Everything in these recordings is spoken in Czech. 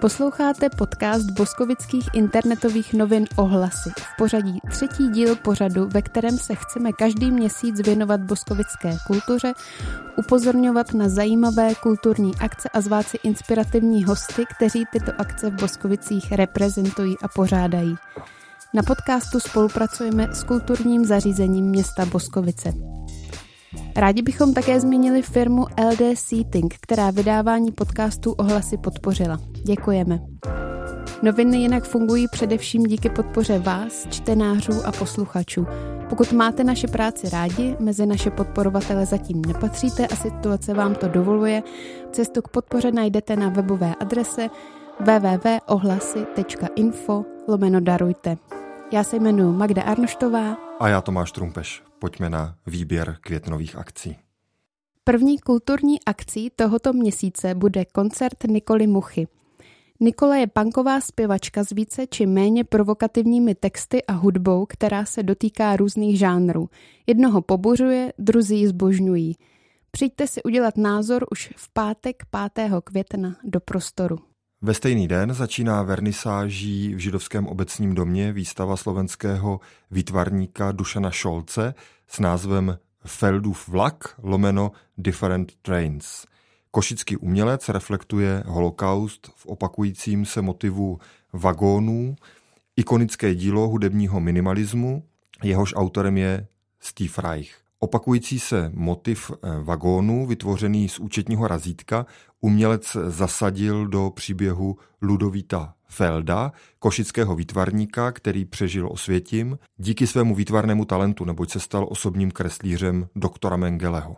Posloucháte podcast boskovických internetových novin Ohlasy. V pořadí třetí díl pořadu, ve kterém se chceme každý měsíc věnovat boskovické kultuře, upozorňovat na zajímavé kulturní akce a zvát si inspirativní hosty, kteří tyto akce v Boskovicích reprezentují a pořádají. Na podcastu spolupracujeme s kulturním zařízením města Boskovice. Rádi bychom také zmínili firmu LD Seating, která vydávání podcastů ohlasy podpořila. Děkujeme. Noviny jinak fungují především díky podpoře vás, čtenářů a posluchačů. Pokud máte naše práci rádi, mezi naše podporovatele zatím nepatříte a situace vám to dovoluje, cestu k podpoře najdete na webové adrese www.ohlasy.info lomeno darujte. Já se jmenuji Magda Arnoštová. A já Tomáš Trumpeš. Pojďme na výběr květnových akcí. První kulturní akcí tohoto měsíce bude koncert Nikoli Muchy. Nikola je punková zpěvačka s více či méně provokativními texty a hudbou, která se dotýká různých žánrů. Jednoho pobuřuje, druzí ji zbožňují. Přijďte si udělat názor už v pátek 5. května do prostoru. Ve stejný den začíná vernisáží v židovském obecním domě výstava slovenského výtvarníka Dušana Šolce s názvem Feldův vlak lomeno Different Trains. Košický umělec reflektuje holokaust v opakujícím se motivu vagónů, ikonické dílo hudebního minimalismu, jehož autorem je Steve Reich. Opakující se motiv eh, vagónu, vytvořený z účetního razítka, umělec zasadil do příběhu Ludovíta Felda, košického výtvarníka, který přežil osvětím díky svému výtvarnému talentu, neboť se stal osobním kreslířem doktora Mengeleho.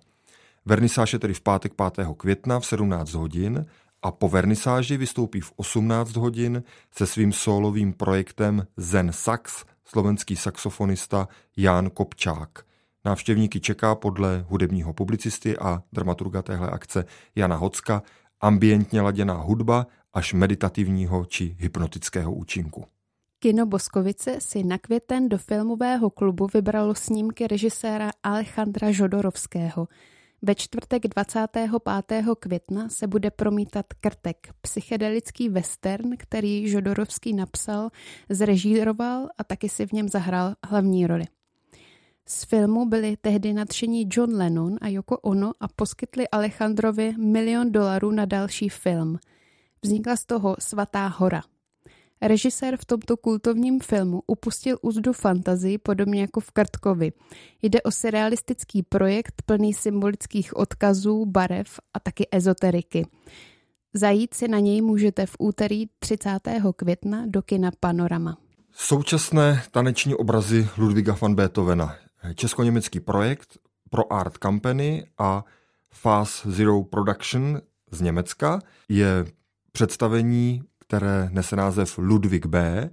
Vernisáž je tedy v pátek 5. května v 17 hodin a po vernisáži vystoupí v 18 hodin se svým solovým projektem Zen Sax slovenský saxofonista Jan Kopčák – Návštěvníky čeká podle hudebního publicisty a dramaturga téhle akce Jana Hocka ambientně laděná hudba až meditativního či hypnotického účinku. Kino Boskovice si na květen do filmového klubu vybralo snímky režiséra Alejandra Žodorovského. Ve čtvrtek 25. května se bude promítat Krtek, psychedelický western, který Žodorovský napsal, zrežíroval a taky si v něm zahrál hlavní roli. Z filmu byli tehdy nadšení John Lennon a Yoko Ono a poskytli Alejandrovi milion dolarů na další film. Vznikla z toho Svatá hora. Režisér v tomto kultovním filmu upustil úzdu fantazii podobně jako v Krtkovi. Jde o surrealistický projekt plný symbolických odkazů, barev a taky ezoteriky. Zajít si na něj můžete v úterý 30. května do kina Panorama. Současné taneční obrazy Ludwiga van Beethovena česko-německý projekt pro Art Company a Fast Zero Production z Německa. Je představení, které nese název Ludwig B.,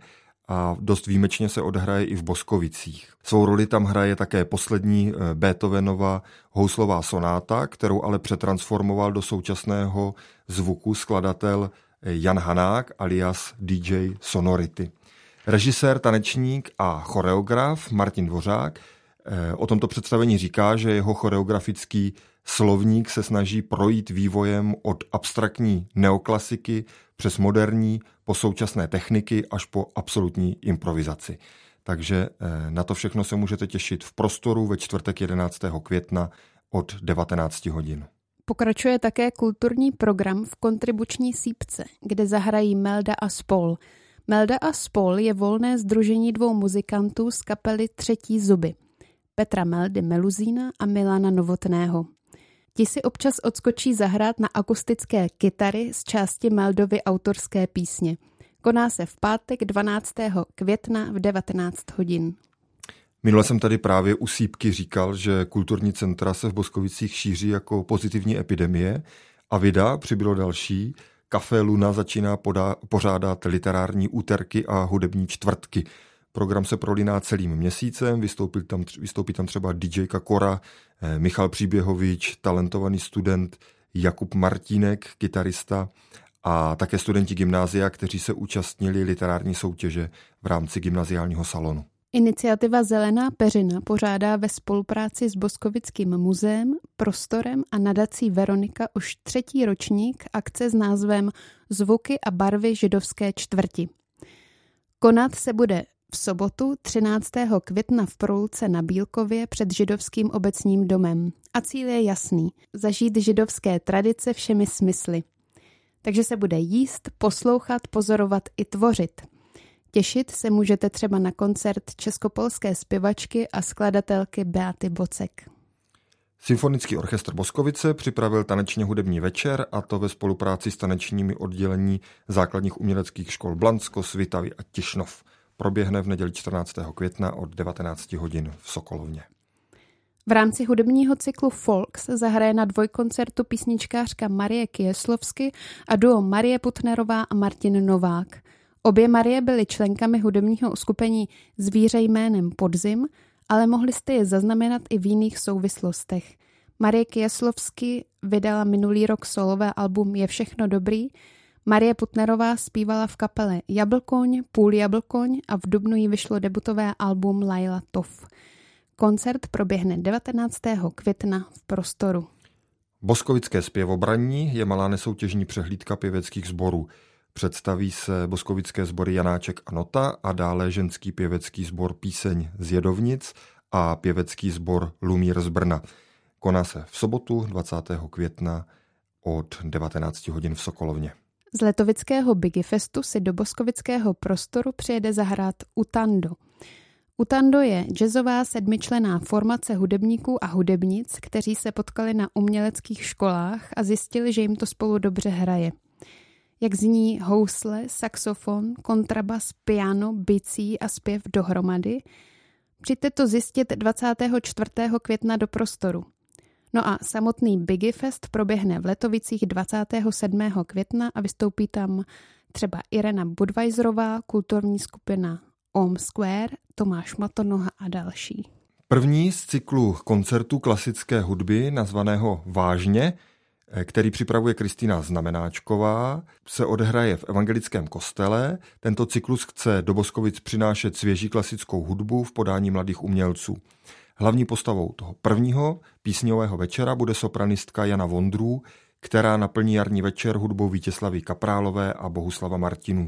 a dost výjimečně se odhraje i v Boskovicích. Svou roli tam hraje také poslední eh, Beethovenova houslová sonáta, kterou ale přetransformoval do současného zvuku skladatel eh, Jan Hanák alias DJ Sonority. Režisér, tanečník a choreograf Martin Dvořák Eh, o tomto představení říká, že jeho choreografický slovník se snaží projít vývojem od abstraktní neoklasiky přes moderní po současné techniky až po absolutní improvizaci. Takže eh, na to všechno se můžete těšit v prostoru ve čtvrtek 11. května od 19 hodin. Pokračuje také kulturní program v kontribuční sípce, kde zahrají Melda a Spol. Melda a Spol je volné združení dvou muzikantů z kapely Třetí zuby – Petra Meldy Meluzína a Milana Novotného. Ti si občas odskočí zahrát na akustické kytary z části Meldovy autorské písně. Koná se v pátek 12. května v 19 hodin. Minule jsem tady právě u sípky říkal, že kulturní centra se v Boskovicích šíří jako pozitivní epidemie a vida přibylo další. Café Luna začíná poda- pořádat literární úterky a hudební čtvrtky. Program se prolíná celým měsícem, vystoupí tam, vystoupí tam třeba DJ Kora, eh, Michal Příběhovič, talentovaný student Jakub Martínek, kytarista a také studenti gymnázia, kteří se účastnili literární soutěže v rámci gymnaziálního salonu. Iniciativa Zelená peřina pořádá ve spolupráci s Boskovickým muzeem, prostorem a nadací Veronika už třetí ročník akce s názvem Zvuky a barvy židovské čtvrti. Konat se bude v sobotu 13. května v Prolce na Bílkově před židovským obecním domem. A cíl je jasný. Zažít židovské tradice všemi smysly. Takže se bude jíst, poslouchat, pozorovat i tvořit. Těšit se můžete třeba na koncert českopolské zpěvačky a skladatelky Beaty Bocek. Symfonický orchestr Boskovice připravil tanečně hudební večer a to ve spolupráci s tanečními oddělení základních uměleckých škol Blansko, Svitavy a Tišnov. Proběhne v neděli 14. května od 19 hodin v Sokolovně. V rámci hudebního cyklu Folks zahraje na dvojkoncertu písničkářka Marie Kieslovsky a duo Marie Putnerová a Martin Novák. Obě Marie byly členkami hudebního uskupení Zvíře jménem Podzim, ale mohli jste je zaznamenat i v jiných souvislostech. Marie Kieslovsky vydala minulý rok solové album Je všechno dobrý, Marie Putnerová zpívala v kapele Jablkoň, Půl Jablkoň a v dubnu jí vyšlo debutové album Laila Toff. Koncert proběhne 19. května v prostoru. Boskovické zpěvobraní je malá nesoutěžní přehlídka pěveckých sborů. Představí se boskovické sbory Janáček a Nota a dále ženský pěvecký sbor Píseň z Jedovnic a pěvecký sbor Lumír z Brna. Koná se v sobotu 20. května od 19 hodin v Sokolovně. Z letovického Bigifestu si do boskovického prostoru přijede zahrát Utando. Utando je jazzová sedmičlená formace hudebníků a hudebnic, kteří se potkali na uměleckých školách a zjistili, že jim to spolu dobře hraje. Jak zní housle, saxofon, kontrabas, piano, bicí a zpěv dohromady? Přijďte to zjistit 24. května do prostoru. No a samotný Biggie Fest proběhne v Letovicích 27. května a vystoupí tam třeba Irena Budweiserová, kulturní skupina Om Square, Tomáš Matonoha a další. První z cyklu koncertů klasické hudby nazvaného Vážně, eh, který připravuje Kristýna Znamenáčková, se odehraje v evangelickém kostele. Tento cyklus chce do Boskovic přinášet svěží klasickou hudbu v podání mladých umělců. Hlavní postavou toho prvního písňového večera bude sopranistka Jana Vondrů, která naplní jarní večer hudbou Vítěslavy Kaprálové a Bohuslava Martinů.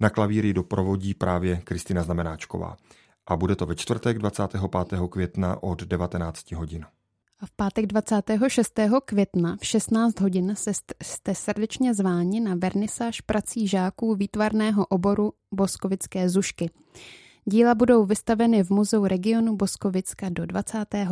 Na klavíry doprovodí právě Kristina Znamenáčková. A bude to ve čtvrtek 25. května od 19 hodin. A v pátek 26. května v 16 hodin se jste srdečně zváni na vernisáž prací žáků výtvarného oboru Boskovické zušky. Díla budou vystaveny v Muzeu regionu Boskovicka do 25.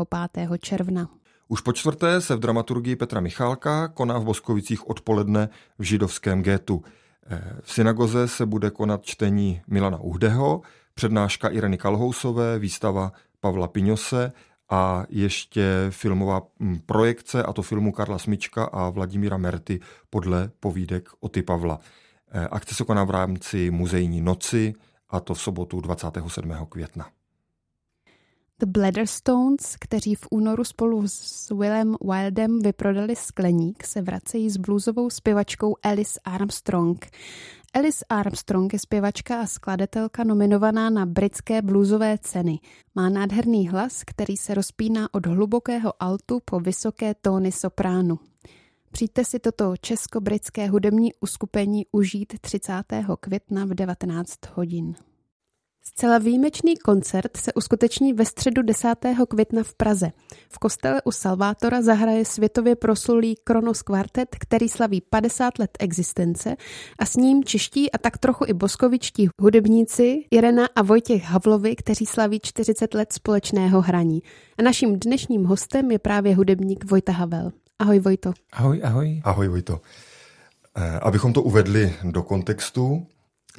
června. Už po čtvrté se v dramaturgii Petra Michálka koná v Boskovicích odpoledne v židovském gétu. Eh, v synagoze se bude konat čtení Milana Uhdeho, přednáška Ireny Kalhousové, výstava Pavla Piňose a ještě filmová hm, projekce, a to filmu Karla Smička a Vladimíra Merty podle povídek Oty Pavla. Eh, akce se koná v rámci muzejní noci, a to v sobotu 27. května. The Bladderstones, kteří v únoru spolu s Willem Wildem vyprodali skleník, se vracejí s bluesovou zpěvačkou Alice Armstrong. Alice Armstrong je zpěvačka a skladatelka nominovaná na britské bluesové ceny. Má nádherný hlas, který se rozpíná od hlubokého altu po vysoké tóny sopránu. Přijďte si toto česko-britské hudební uskupení užít 30. května v 19 hodin. Zcela výjimečný koncert se uskuteční ve středu 10. května v Praze. V kostele u Salvátora zahraje světově proslulý Kronos Quartet, který slaví 50 let existence a s ním čeští a tak trochu i boskovičtí hudebníci Irena a Vojtěch Havlovi, kteří slaví 40 let společného hraní. A naším dnešním hostem je právě hudebník Vojta Havel. Ahoj Vojto. Ahoj, ahoj. Ahoj Vojto. Eh, abychom to uvedli do kontextu,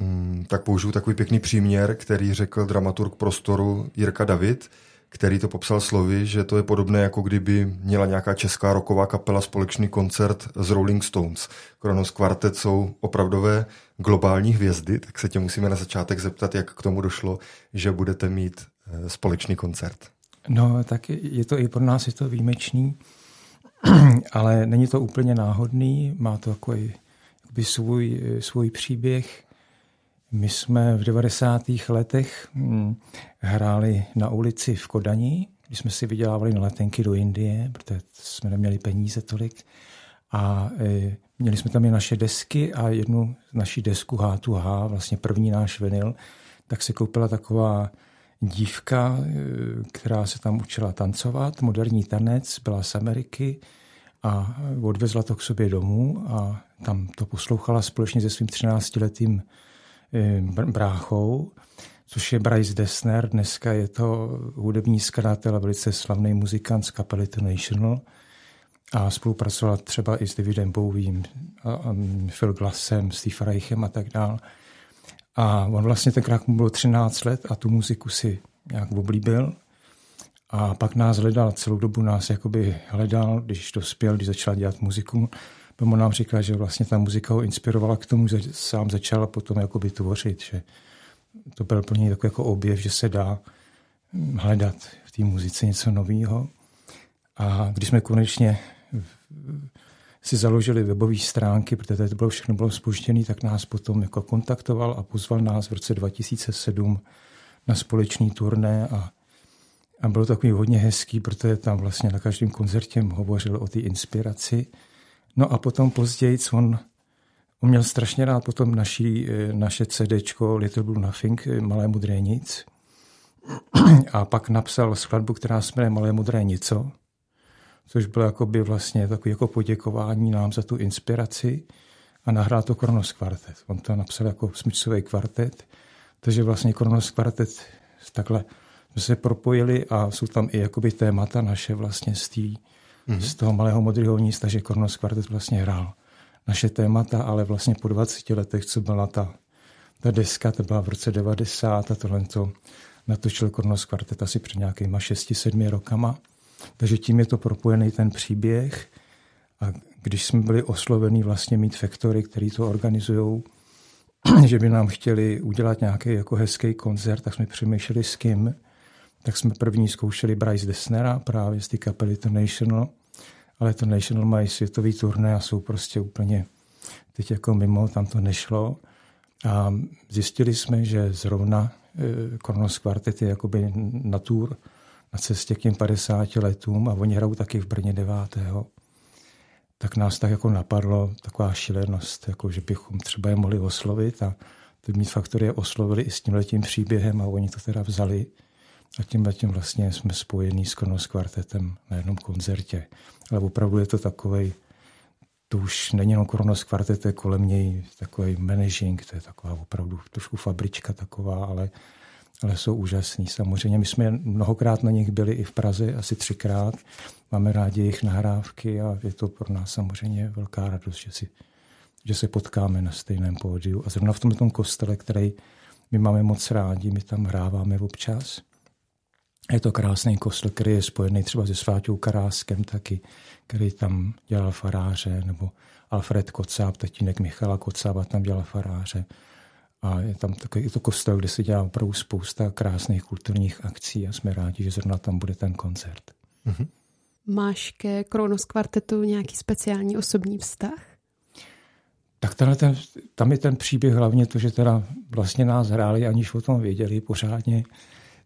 mm, tak použiju takový pěkný příměr, který řekl dramaturg prostoru Jirka David, který to popsal slovy, že to je podobné, jako kdyby měla nějaká česká roková kapela společný koncert z Rolling Stones. Kronos Quartet jsou opravdové globální hvězdy, tak se tě musíme na začátek zeptat, jak k tomu došlo, že budete mít eh, společný koncert. No, tak je to i pro nás je to výjimečný. ale není to úplně náhodný, má to takový svůj, svůj příběh. My jsme v 90. letech hm, hráli na ulici v Kodani, když jsme si vydělávali na letenky do Indie, protože jsme neměli peníze tolik. A e, měli jsme tam i naše desky a jednu naší desku H2H, vlastně první náš vinyl, tak se koupila taková dívka, e, která se tam učila tancovat, moderní tanec, byla z Ameriky a odvezla to k sobě domů a tam to poslouchala společně se svým 13-letým e, bráchou, což je Bryce Dessner. Dneska je to hudební skladatel a velice slavný muzikant z kapely The National a spolupracoval třeba i s Davidem Bowiem, Phil Glassem, Steve Reichem a tak dále. A on vlastně tenkrát mu bylo 13 let a tu muziku si nějak oblíbil. A pak nás hledal, celou dobu nás jakoby hledal, když dospěl, když začal dělat muziku. On nám říkal, že vlastně ta muzika ho inspirovala k tomu, že sám začal potom jakoby tvořit, že to byl pro něj takový jako objev, že se dá hledat v té muzice něco nového. A když jsme konečně si založili webové stránky, protože to bylo všechno bylo spuštěné, tak nás potom jako kontaktoval a pozval nás v roce 2007 na společný turné a, a bylo takový hodně hezký, protože tam vlastně na každém koncertě hovořil o té inspiraci. No a potom později on, on měl strašně rád potom naší, eh, naše CDčko Little Blue Nothing, eh, Malé mudré nic. A pak napsal skladbu, která se jmenuje Malé mudré nico což bylo jakoby vlastně takový jako poděkování nám za tu inspiraci a nahrál to Kronos kvartet. On to napsal jako smyčcový kvartet, takže vlastně Kronos kvartet takhle jsme se propojili a jsou tam i jakoby témata naše vlastně z, tý, mm-hmm. z toho malého modrého místa, že Kronos kvartet vlastně hrál naše témata, ale vlastně po 20 letech, co byla ta, ta deska, to byla v roce 90 a tohle to natočil Kronos kvartet asi před nějakýma 6-7 rokama. Takže tím je to propojený ten příběh. A když jsme byli oslovení vlastně mít Factory, který to organizují, že by nám chtěli udělat nějaký jako hezký koncert, tak jsme přemýšleli s kým. Tak jsme první zkoušeli Bryce Dessnera právě z té kapely The National, ale to National mají světový turné a jsou prostě úplně teď jako mimo, tam to nešlo. A zjistili jsme, že zrovna Kronos Quartet je jakoby na tour na cestě k těm 50 letům a oni hrajou taky v Brně 9. Tak nás tak jako napadlo taková šílenost, jako že bychom třeba je mohli oslovit a ty mít faktory je oslovili i s tím letím příběhem a oni to teda vzali a tím letím vlastně jsme spojení s Kronos kvartetem na jednom koncertě. Ale opravdu je to takový, to už není jenom Kronos kvartet, je kolem něj takový managing, to je taková opravdu trošku fabrička taková, ale ale jsou úžasní. Samozřejmě my jsme mnohokrát na nich byli i v Praze, asi třikrát. Máme rádi jejich nahrávky a je to pro nás samozřejmě velká radost, že, si, že se potkáme na stejném pódiu. A zrovna v tomto kostele, který my máme moc rádi, my tam hráváme občas. Je to krásný kostel, který je spojený třeba se svátou Karáskem taky, který tam dělal faráře, nebo Alfred Kocáb, tatínek Michala Kocába tam dělal faráře. A je tam takový je to kostel, kde se dělá opravdu spousta krásných kulturních akcí a jsme rádi, že zrovna tam bude ten koncert. Mm-hmm. Máš ke Kronos kvartetu nějaký speciální osobní vztah? Tak tenhle ten, tam je ten příběh hlavně to, že teda vlastně nás hráli, aniž o tom věděli pořádně,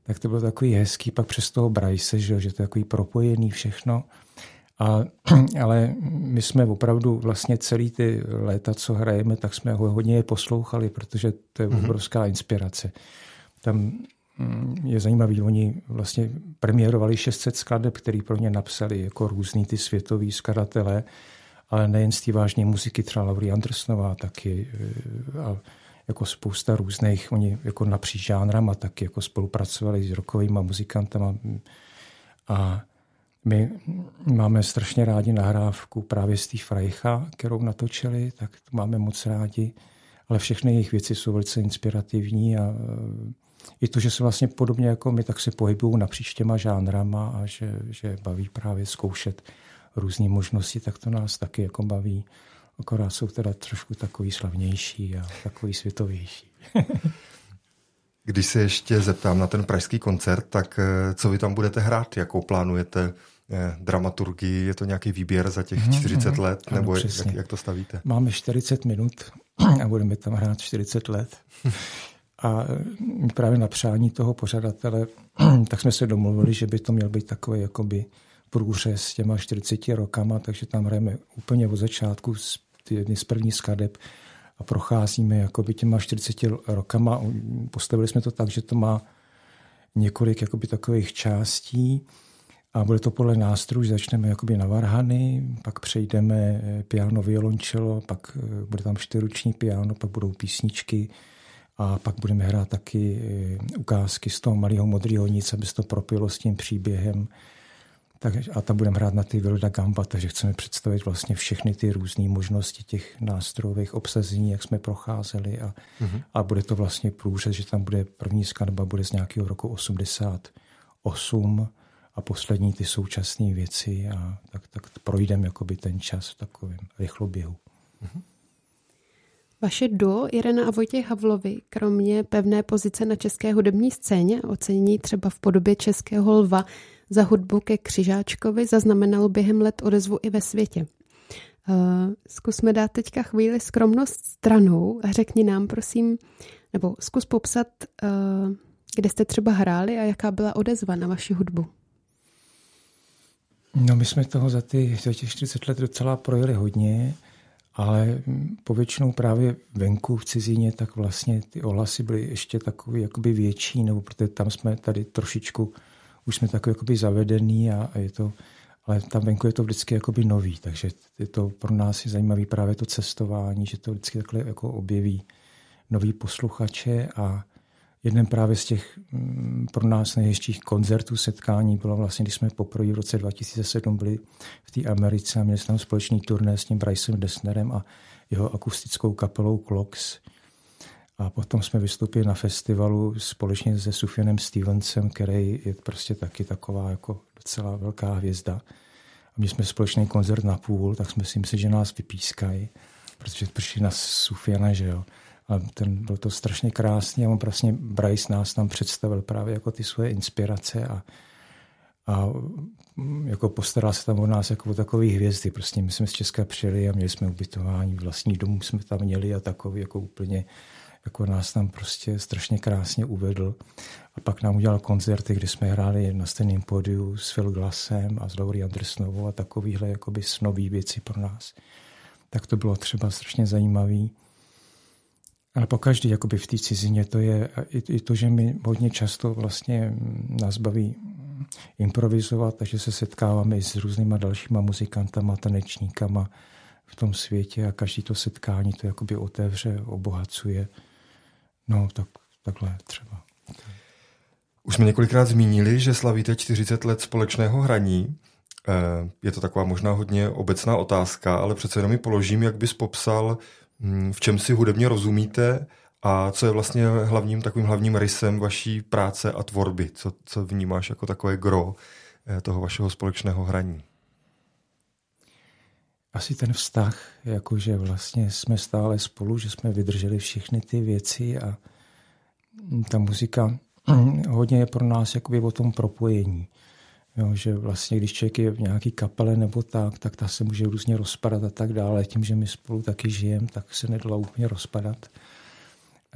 tak to bylo takový hezký, pak přes toho Bryce, že, že to je takový propojený všechno. A, ale my jsme opravdu vlastně celý ty léta, co hrajeme, tak jsme ho hodně poslouchali, protože to je mhm. obrovská inspirace. Tam mm, je zajímavý, oni vlastně premiérovali 600 skladeb, který pro ně napsali jako různý ty světoví skladatelé, ale nejen z té vážné muziky, třeba Laurie Andersonová taky e, a jako spousta různých, oni jako napříč žánrama taky jako spolupracovali s rokovými muzikantama a my máme strašně rádi nahrávku právě z té Freicha, kterou natočili, tak to máme moc rádi, ale všechny jejich věci jsou velice inspirativní a e, i to, že se vlastně podobně jako my, tak se pohybují napříč těma žánrama a že, že baví právě zkoušet různé možnosti, tak to nás taky jako baví. Akorát jsou teda trošku takový slavnější a takový světovější. Když se ještě zeptám na ten pražský koncert, tak e, co vy tam budete hrát? Jakou plánujete dramaturgii, je to nějaký výběr za těch 40 mm-hmm. let, nebo jak, jak to stavíte? Máme 40 minut a budeme tam hrát 40 let. A právě na přání toho pořadatele, tak jsme se domluvili, že by to měl být takový jakoby průřez s těma 40 rokama, takže tam hrajeme úplně od začátku z, jedny z prvních skladeb a procházíme jakoby těma 40 rokama. Postavili jsme to tak, že to má několik jakoby takových částí a bude to podle nástrojů, začneme jakoby na varhany, pak přejdeme piano, violončelo, pak eh, bude tam čtyruční piano, pak budou písničky, a pak budeme hrát taky eh, ukázky z toho malého modrého nic, aby se to propilo s tím příběhem. Tak, a tam budeme hrát na ty Vilda Gamba, takže chceme představit vlastně všechny ty různé možnosti těch nástrojových obsazení, jak jsme procházeli a, mm-hmm. a bude to vlastně průřez, že tam bude první skladba bude z nějakého roku 88 a poslední ty současné věci a tak, tak projdeme jakoby ten čas v takovém rychloběhu. Mm-hmm. Vaše duo Irena a Vojtěch Havlovi, kromě pevné pozice na české hudební scéně, ocení třeba v podobě českého lva za hudbu ke Křižáčkovi, zaznamenalo během let odezvu i ve světě. Uh, zkusme dát teďka chvíli skromnost stranou a řekni nám, prosím, nebo zkus popsat, uh, kde jste třeba hráli a jaká byla odezva na vaši hudbu. No my jsme toho za, ty, za těch 40 let docela projeli hodně ale povětšinou právě venku v cizině, tak vlastně ty ohlasy byly ještě takový jakoby větší, nebo protože tam jsme tady trošičku, už jsme takový jakoby zavedený a, a je to, ale tam venku je to vždycky jakoby nový, takže je to pro nás je zajímavý právě to cestování, že to vždycky takhle jako objeví nový posluchače a jeden právě z těch mm, pro nás nejhezčích koncertů, setkání bylo vlastně, když jsme poprvé v roce 2007 byli v té Americe a měli jsme tam společný turné s tím Bryceem Dessnerem a jeho akustickou kapelou Clocks. A potom jsme vystoupili na festivalu společně se Sufianem Stevensem, který je prostě taky taková jako docela velká hvězda. A my jsme společný koncert na půl, tak jsme si mysleli, že nás vypískají, protože přišli na Sufiana, že jo. A ten, byl to strašně krásný a on prostě Bryce nás tam představil právě jako ty svoje inspirace a, a jako postaral se tam o nás jako o takové hvězdy. Prostě my jsme z Česka přijeli a měli jsme ubytování, vlastní domů jsme tam měli a takový jako úplně jako nás tam prostě strašně krásně uvedl. A pak nám udělal koncerty, kdy jsme hráli na stejném pódiu s Phil Glassem a s Laurie Andersonovou a takovýhle jakoby snový věci pro nás. Tak to bylo třeba strašně zajímavý. Ale pokaždý jakoby v té cizině to je i, i to, že my hodně často vlastně nás baví improvizovat, takže se setkáváme i s různýma dalšíma muzikantama, tanečníkama v tom světě a každý to setkání to jakoby otevře, obohacuje. No, tak, takhle třeba. Už jsme několikrát zmínili, že slavíte 40 let společného hraní. Eh, je to taková možná hodně obecná otázka, ale přece jenom ji položím, jak bys popsal Hmm, v čem si hudebně rozumíte a co je vlastně hlavním takovým hlavním rysem vaší práce a tvorby? Co, co vnímáš jako takové gro eh, toho vašeho společného hraní? Asi ten vztah, jakože vlastně jsme stále spolu, že jsme vydrželi všechny ty věci a ta muzika hodně je pro nás jakoby o tom propojení. Jo, že vlastně, když člověk je v nějaký kapele nebo tak, tak ta se může různě rozpadat a tak dále. Tím, že my spolu taky žijeme, tak se nedala úplně rozpadat.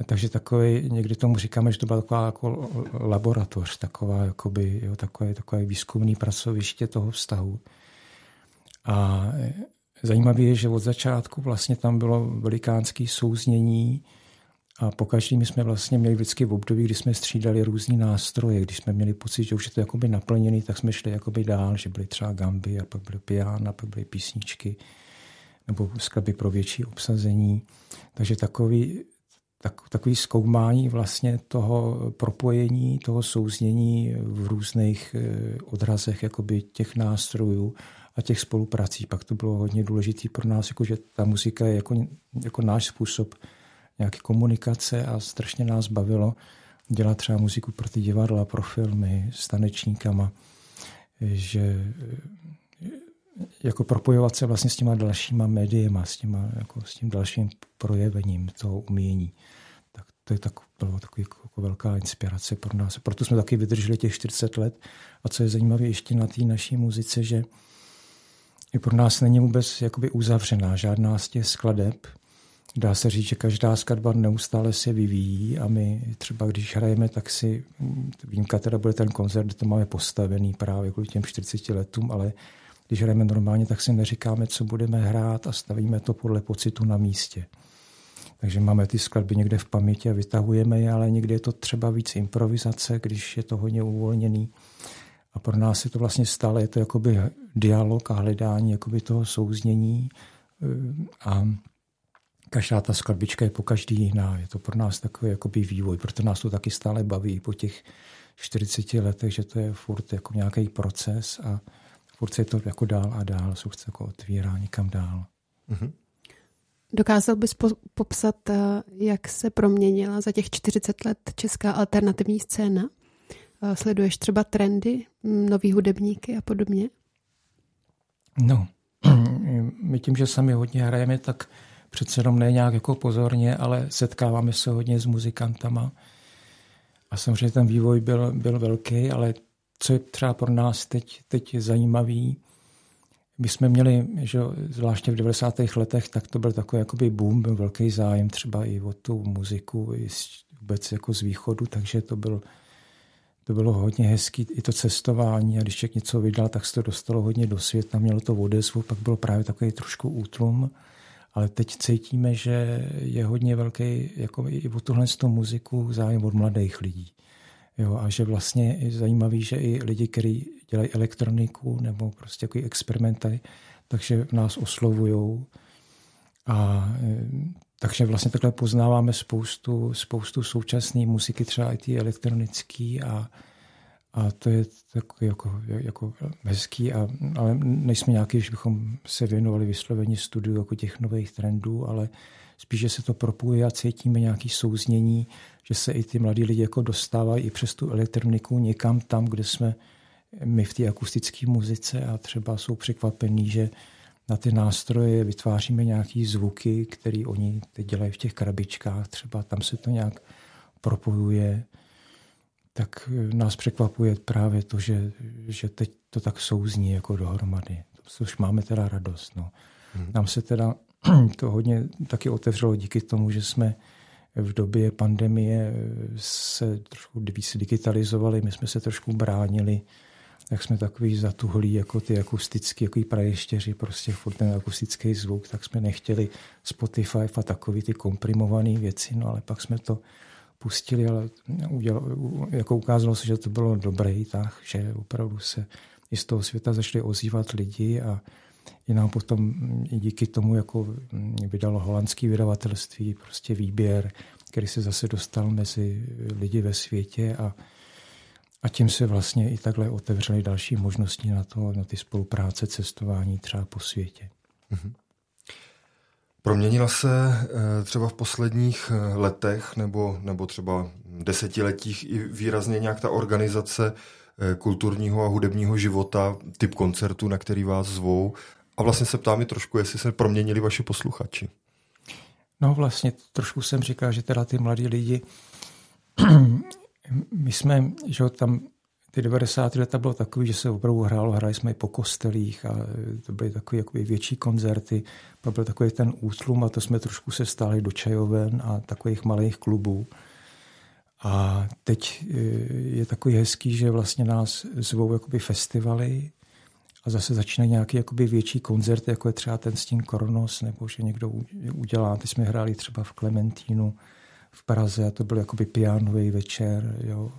Takže takový, někdy tomu říkáme, že to byla taková jako laboratoř, taková, jakoby, jo, takové, takové výzkumné pracoviště toho vztahu. A zajímavé je, že od začátku vlastně tam bylo velikánské souznění, a po každý jsme vlastně měli vždycky v období, kdy jsme střídali různý nástroje. Když jsme měli pocit, že už je to jakoby naplněný, tak jsme šli jakoby dál, že byly třeba gamby a pak byly piano, pak byly písničky nebo skladby pro větší obsazení. Takže takový, tak, takový zkoumání vlastně toho propojení, toho souznění v různých eh, odrazech jakoby těch nástrojů a těch spoluprací. Pak to bylo hodně důležité pro nás, jako že ta muzika je jako, jako náš způsob nějaké komunikace a strašně nás bavilo dělat třeba muziku pro ty divadla, pro filmy s tanečníkama, že jako propojovat se vlastně s těma dalšíma médiema, s, těma, jako s tím dalším projevením toho umění. Tak to je tak, bylo takový jako velká inspirace pro nás. Proto jsme taky vydrželi těch 40 let. A co je zajímavé ještě na té naší muzice, že i pro nás není vůbec jakoby uzavřená žádná z těch skladeb, dá se říct, že každá skladba neustále se vyvíjí a my třeba když hrajeme, tak si, výjimka teda bude ten koncert, kde to máme postavený právě kvůli těm 40 letům, ale když hrajeme normálně, tak si neříkáme, co budeme hrát a stavíme to podle pocitu na místě. Takže máme ty skladby někde v paměti a vytahujeme je, ale někdy je to třeba víc improvizace, když je to hodně uvolněný. A pro nás je to vlastně stále je to jakoby dialog a hledání jakoby toho souznění a každá ta skladbička je po každý jiná. Je to pro nás takový jakoby vývoj, proto nás to taky stále baví po těch 40 letech, že to je furt jako nějaký proces a furt se to jako dál a dál, se jako otvírá někam dál. Mm-hmm. Dokázal bys po- popsat, eh, jak se proměnila za těch 40 let česká alternativní scéna? Eh, sleduješ třeba trendy, nový hudebníky a podobně? No, my tím, že sami hodně hrajeme, tak přece jenom ne nějak jako pozorně, ale setkáváme se hodně s muzikantama. A samozřejmě ten vývoj byl, byl velký, ale co je třeba pro nás teď, teď zajímavý, my jsme měli, že zvláště v 90. letech, tak to byl takový jakoby boom, byl velký zájem třeba i o tu muziku, i vůbec jako z východu, takže to, byl, to bylo hodně hezký, i to cestování a když člověk něco vydal, tak se to dostalo hodně do světa, mělo to odezvu, pak bylo právě takový trošku útlum, ale teď cítíme, že je hodně velký jako i o tuhle muziku zájem od mladých lidí. Jo, a že vlastně je zajímavý, že i lidi, kteří dělají elektroniku nebo prostě jako experimenty, takže nás oslovují. A takže vlastně takhle poznáváme spoustu, spoustu současné muziky, třeba i ty elektronický a, a to je takový jako, jako hezký, a, ale nejsme nějaký, že bychom se věnovali vyslovení studiu jako těch nových trendů, ale spíše se to propuje a cítíme nějaký souznění, že se i ty mladí lidi jako dostávají i přes tu elektroniku někam tam, kde jsme my v té akustické muzice a třeba jsou překvapení, že na ty nástroje vytváříme nějaký zvuky, které oni teď dělají v těch krabičkách, třeba tam se to nějak propojuje, tak nás překvapuje právě to, že, že teď to tak souzní jako dohromady. Což máme teda radost. No. Hmm. Nám se teda to hodně taky otevřelo díky tomu, že jsme v době pandemie se trošku víc digitalizovali, my jsme se trošku bránili, jak jsme takový zatuhlí, jako ty akustický, jako praještěři, prostě furt ten akustický zvuk, tak jsme nechtěli Spotify a takový ty komprimované věci, no ale pak jsme to pustili, ale udělal, jako ukázalo se, že to bylo dobrý tak, že opravdu se i z toho světa začali ozývat lidi a i nám potom i díky tomu jako vydalo holandský vydavatelství prostě výběr, který se zase dostal mezi lidi ve světě a, a tím se vlastně i takhle otevřely další možnosti na to, na ty spolupráce, cestování třeba po světě. Mm-hmm. Proměnila se eh, třeba v posledních eh, letech nebo, nebo třeba desetiletích i výrazně nějak ta organizace eh, kulturního a hudebního života, typ koncertu, na který vás zvou. A vlastně se ptám i trošku, jestli se proměnili vaši posluchači. No vlastně trošku jsem říkal, že teda ty mladí lidi, my jsme, že tam ty 90. leta bylo takový, že se opravdu hrálo, hráli jsme i po kostelích a to byly takové jako větší koncerty, pak byl takový ten útlum a to jsme trošku se stáli do čajoven a takových malých klubů. A teď eh, je takový hezký, že vlastně nás zvou jakoby festivaly a zase začne nějaký jakoby větší koncert, jako je třeba ten Stín Koronos, nebo že někdo udělá. Teď jsme hráli třeba v Klementínu v Praze a to byl jakoby pianový večer, jo,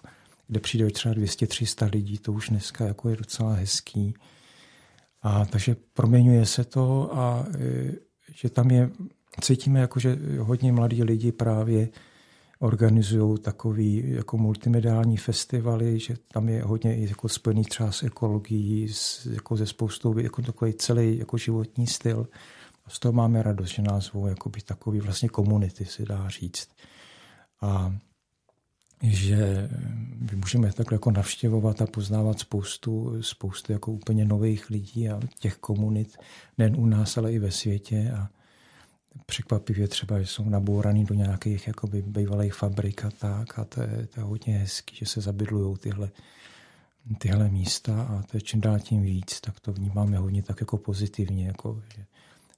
kde přijde třeba 200-300 lidí, to už dneska jako je docela hezký. A takže proměňuje se to a e, že tam je, cítíme jako, že hodně mladí lidi právě organizují takový jako multimediální festivaly, že tam je hodně jako spojený třeba s ekologií, s, jako ze spoustou, jako takový celý jako životní styl. A z toho máme radost, že nás zvou takový vlastně komunity, si dá říct. A že my můžeme takhle jako navštěvovat a poznávat spoustu, spoustu jako úplně nových lidí a těch komunit, nejen u nás, ale i ve světě. A překvapivě třeba jsou nabouraný do nějakých jakoby bývalých fabrik a tak a to je, to je hodně hezký, že se zabydlují tyhle, tyhle místa a to je čím dál tím víc, tak to vnímáme hodně tak jako pozitivně, jako, že,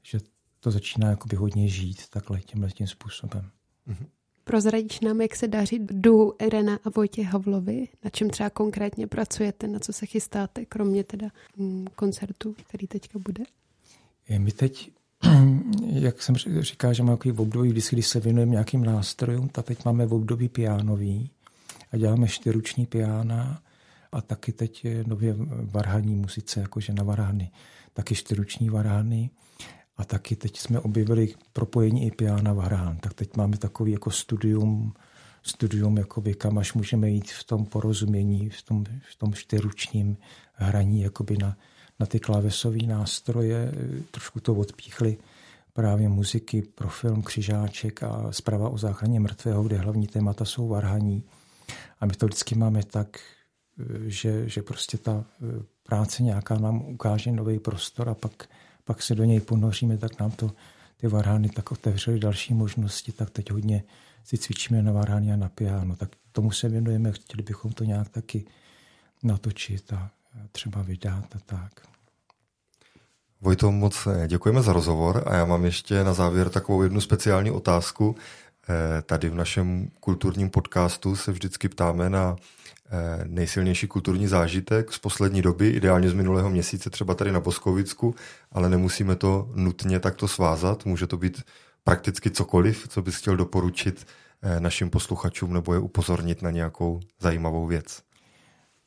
že to začíná jakoby hodně žít takhle tímhle tím způsobem. Mm-hmm. Prozradíš nám, jak se daří duhu Irena a Vojtě Havlovi? Na čem třeba konkrétně pracujete, na co se chystáte, kromě teda mm, koncertu, který teďka bude? My teď, jak jsem říkal, že máme takový období, když se věnujeme nějakým nástrojům, tak teď máme v období pianový a děláme čtyruční piana a taky teď je nově varhaní muzice, jakože na varhany, taky čtyruční varhany. A taky teď jsme objevili propojení i piana varhán. Tak teď máme takový jako studium, studium jakoby, kam až můžeme jít v tom porozumění, v tom, v tom čtyručním hraní jakoby na, na ty klávesové nástroje. Trošku to odpíchli právě muziky pro film Křižáček a zpráva o záchraně mrtvého, kde hlavní témata jsou varhaní. A my to vždycky máme tak, že, že prostě ta práce nějaká nám ukáže nový prostor a pak pak se do něj ponoříme, tak nám to ty varhány tak otevřely další možnosti, tak teď hodně si cvičíme na varhány a na piano. Tak tomu se věnujeme, chtěli bychom to nějak taky natočit a třeba vydat a tak. Vojto, moc děkujeme za rozhovor a já mám ještě na závěr takovou jednu speciální otázku. Eh, tady v našem kulturním podcastu se vždycky ptáme na Eh, nejsilnější kulturní zážitek z poslední doby, ideálně z minulého měsíce, třeba tady na Boskovicku, ale nemusíme to nutně takto svázat. Může to být prakticky cokoliv, co bys chtěl doporučit eh, našim posluchačům nebo je upozornit na nějakou zajímavou věc.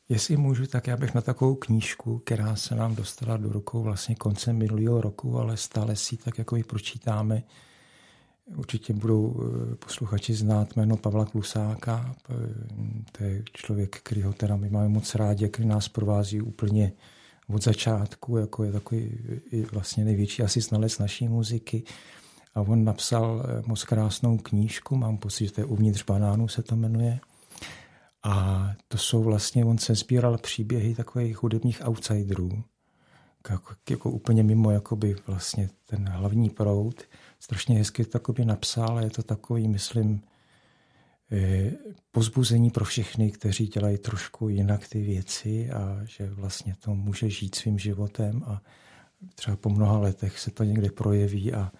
Jestli můžu, tak já bych na takovou knížku, která se nám dostala do rukou vlastně koncem minulého roku, ale stále si tak jako ji pročítáme, Určitě budou eh, posluchači znát jméno Pavla Klusáka. Eh, to je člověk, který ho teda my máme moc rádi, který nás provází úplně od začátku, jako je takový i vlastně největší asi znalec naší muziky. A on napsal eh, moc krásnou knížku, mám pocit, že to je Uvnitř banánu se to jmenuje. A to jsou vlastně, on se sbíral příběhy takových hudebních outsiderů, jako, jako úplně mimo jakoby vlastně ten hlavní proud strašně hezky to napsal. Je to takový, myslím, eh, pozbuzení pro všechny, kteří dělají trošku jinak ty věci a že vlastně to může žít svým životem a třeba po mnoha letech se to někde projeví a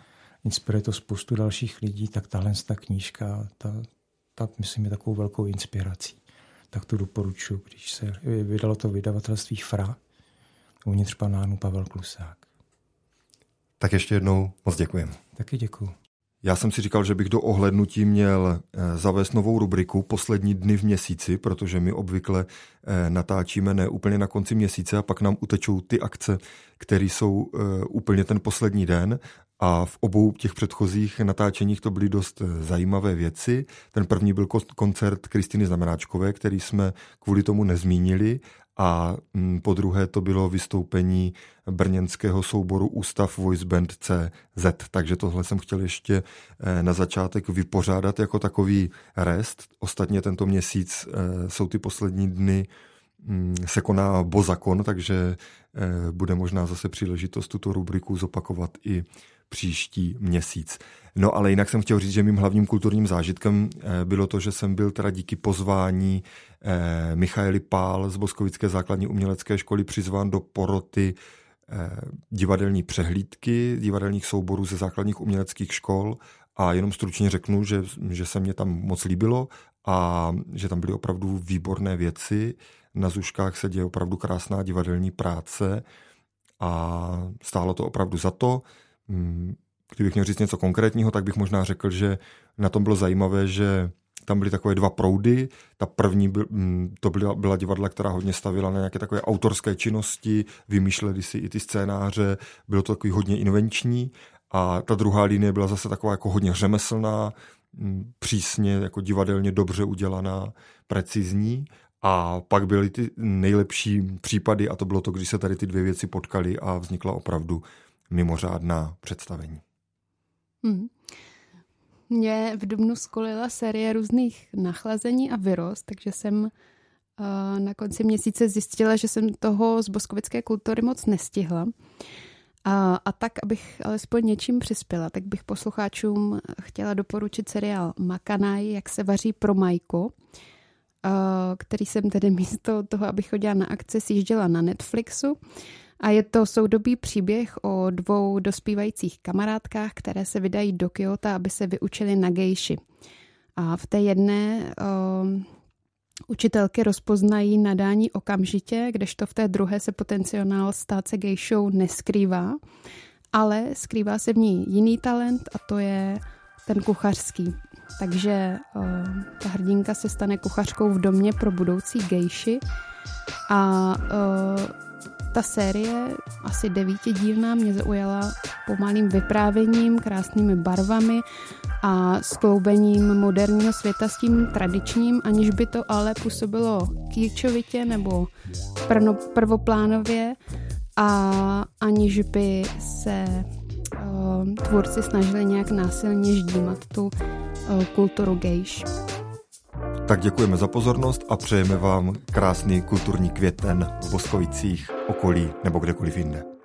inspiruje to spoustu dalších lidí, tak tahle ta knížka, ta, ta myslím je takovou velkou inspirací. Tak to doporučuji, když se vydalo to vydavatelství FRA, uvnitř panánu Pavel Klusák. Tak ještě jednou moc děkujeme. Taky děkuji. Já jsem si říkal, že bych do ohlednutí měl eh, zavést novou rubriku poslední dny v měsíci, protože my obvykle eh, natáčíme ne úplně na konci měsíce a pak nám utečou ty akce, které jsou eh, úplně ten poslední den a v obou těch předchozích natáčeních to byly dost zajímavé věci. Ten první byl koncert Kristiny Znamenáčkové, který jsme kvůli tomu nezmínili a mm, po druhé to bylo vystoupení brněnského souboru Ústav Voice Band CZ, takže tohle jsem chtěl ještě eh, na začátek vypořádat jako takový rest. Ostatně tento měsíc eh, jsou ty poslední dny mm, se koná Bozakon, takže eh, bude možná zase příležitost tuto rubriku zopakovat i příští měsíc. No ale jinak jsem chtěl říct, že mým hlavním kulturním zážitkem eh, bylo to, že jsem byl teda díky pozvání eh, Michaeli Pál z Boskovické základní umělecké školy přizván do poroty eh, divadelní přehlídky, divadelních souborů ze základních uměleckých škol a jenom stručně řeknu, že, že se mě tam moc líbilo a že tam byly opravdu výborné věci. Na Zuškách se děje opravdu krásná divadelní práce a stálo to opravdu za to. Mm, kdybych měl říct něco konkrétního, tak bych možná řekl, že na tom bylo zajímavé, že tam byly takové dva proudy. Ta první byl, mm, to byla, byla divadla, která hodně stavila na nějaké takové autorské činnosti, vymýšleli si i ty scénáře, bylo to takový hodně invenční. A ta druhá linie byla zase taková jako hodně řemeslná, mm, přísně jako divadelně dobře udělaná, precizní. A pak byly ty nejlepší případy a to bylo to, když se tady ty dvě věci potkaly a vznikla opravdu mimořádná představení. Hmm. Mě v Dubnu skolila série různých nachlazení a vyrost, takže jsem uh, na konci měsíce zjistila, že jsem toho z boskovické kultury moc nestihla. A, a tak, abych alespoň něčím přispěla, tak bych posluchačům chtěla doporučit seriál Makanaj, jak se vaří pro Majku, uh, který jsem tedy místo toho, abych chodila na akce, sjížděla na Netflixu A je to soudobý příběh o dvou dospívajících kamarádkách, které se vydají do Kyoto, aby se vyučili na gejši. A v té jedné uh, učitelky rozpoznají nadání okamžitě, kdežto v té druhé se potenciál stát se gejšou neskrývá, ale skrývá se v ní jiný talent a to je ten kuchařský. Takže uh, ta hrdinka se stane kuchařkou v domě pro budoucí gejši a uh, ta série, asi devítidílná, mě zaujala pomalým vyprávěním, krásnými barvami a skloubením moderního světa s tím tradičním, aniž by to ale působilo kýčovitě nebo prvoplánově a aniž by se uh, tvůrci snažili nějak násilně ždímat tu uh, kulturu gejš. Tak děkujeme za pozornost a přejeme vám krásný kulturní květen v Boskovicích, okolí nebo kdekoliv jinde.